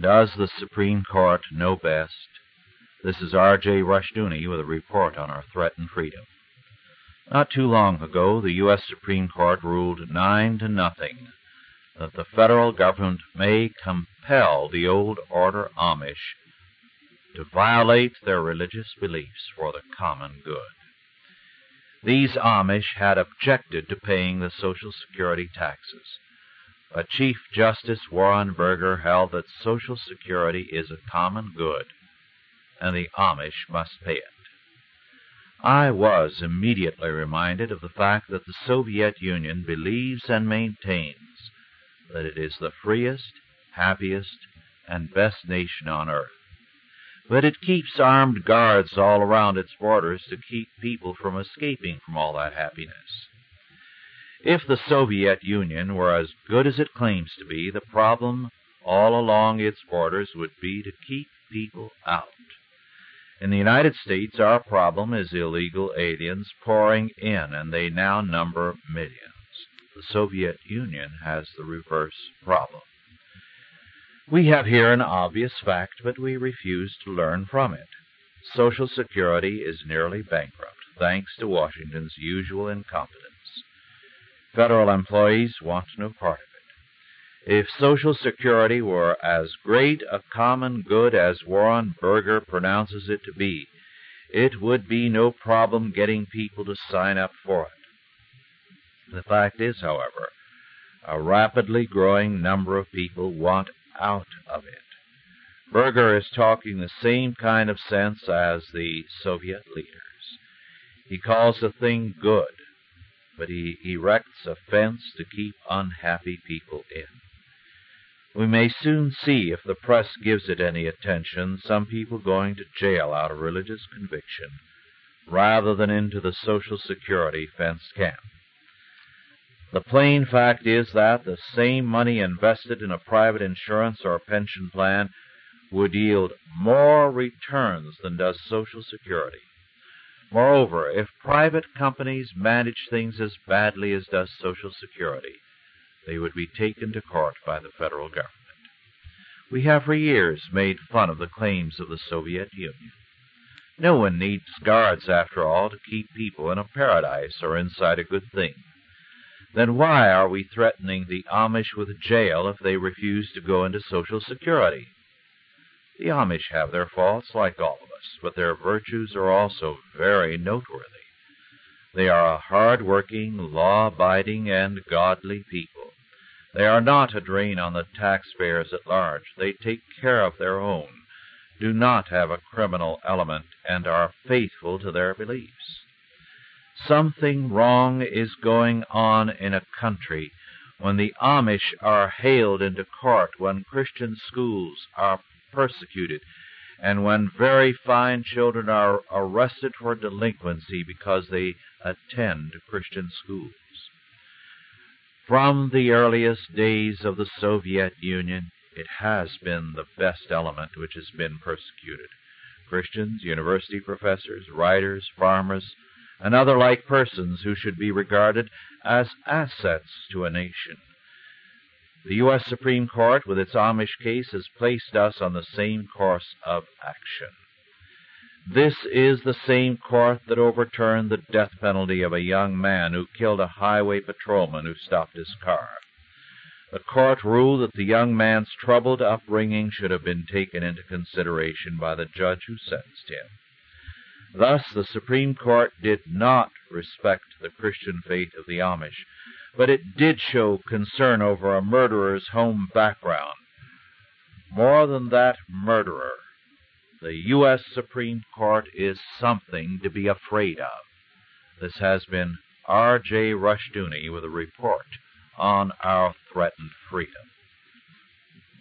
Does the Supreme Court know best? This is R.J. Rushdoony with a report on our threatened freedom. Not too long ago, the U.S. Supreme Court ruled nine to nothing that the federal government may compel the old order Amish to violate their religious beliefs for the common good. These Amish had objected to paying the Social Security taxes, but Chief Justice Warren Burger held that Social Security is a common good and the Amish must pay it. I was immediately reminded of the fact that the Soviet Union believes and maintains that it is the freest, happiest, and best nation on earth. But it keeps armed guards all around its borders to keep people from escaping from all that happiness. If the Soviet Union were as good as it claims to be, the problem all along its borders would be to keep people out. In the United States, our problem is illegal aliens pouring in, and they now number millions. The Soviet Union has the reverse problem. We have here an obvious fact, but we refuse to learn from it. Social Security is nearly bankrupt, thanks to Washington's usual incompetence. Federal employees want no part of it. If Social Security were as great a common good as Warren Burger pronounces it to be, it would be no problem getting people to sign up for it. The fact is, however, a rapidly growing number of people want out of it. Burger is talking the same kind of sense as the Soviet leaders. He calls the thing good, but he erects a fence to keep unhappy people in. We may soon see, if the press gives it any attention, some people going to jail out of religious conviction rather than into the Social Security fenced camp. The plain fact is that the same money invested in a private insurance or pension plan would yield more returns than does Social Security. Moreover, if private companies manage things as badly as does Social Security, they would be taken to court by the federal government. We have for years made fun of the claims of the Soviet Union. No one needs guards, after all, to keep people in a paradise or inside a good thing. Then why are we threatening the Amish with jail if they refuse to go into Social Security? The Amish have their faults, like all but their virtues are also very noteworthy. They are a hard-working, law-abiding, and godly people. They are not a drain on the taxpayers at large. They take care of their own, do not have a criminal element, and are faithful to their beliefs. Something wrong is going on in a country when the Amish are haled into court, when Christian schools are persecuted, and when very fine children are arrested for delinquency because they attend Christian schools. From the earliest days of the Soviet Union, it has been the best element which has been persecuted. Christians, university professors, writers, farmers, and other like persons who should be regarded as assets to a nation. The U.S. Supreme Court, with its Amish case, has placed us on the same course of action. This is the same court that overturned the death penalty of a young man who killed a highway patrolman who stopped his car. The court ruled that the young man's troubled upbringing should have been taken into consideration by the judge who sentenced him. Thus, the Supreme Court did not respect the Christian faith of the Amish, but it did show concern over a murderer's home background. More than that murderer, the U.S. Supreme Court is something to be afraid of. This has been R.J. Rushdoony with a report on our threatened freedom.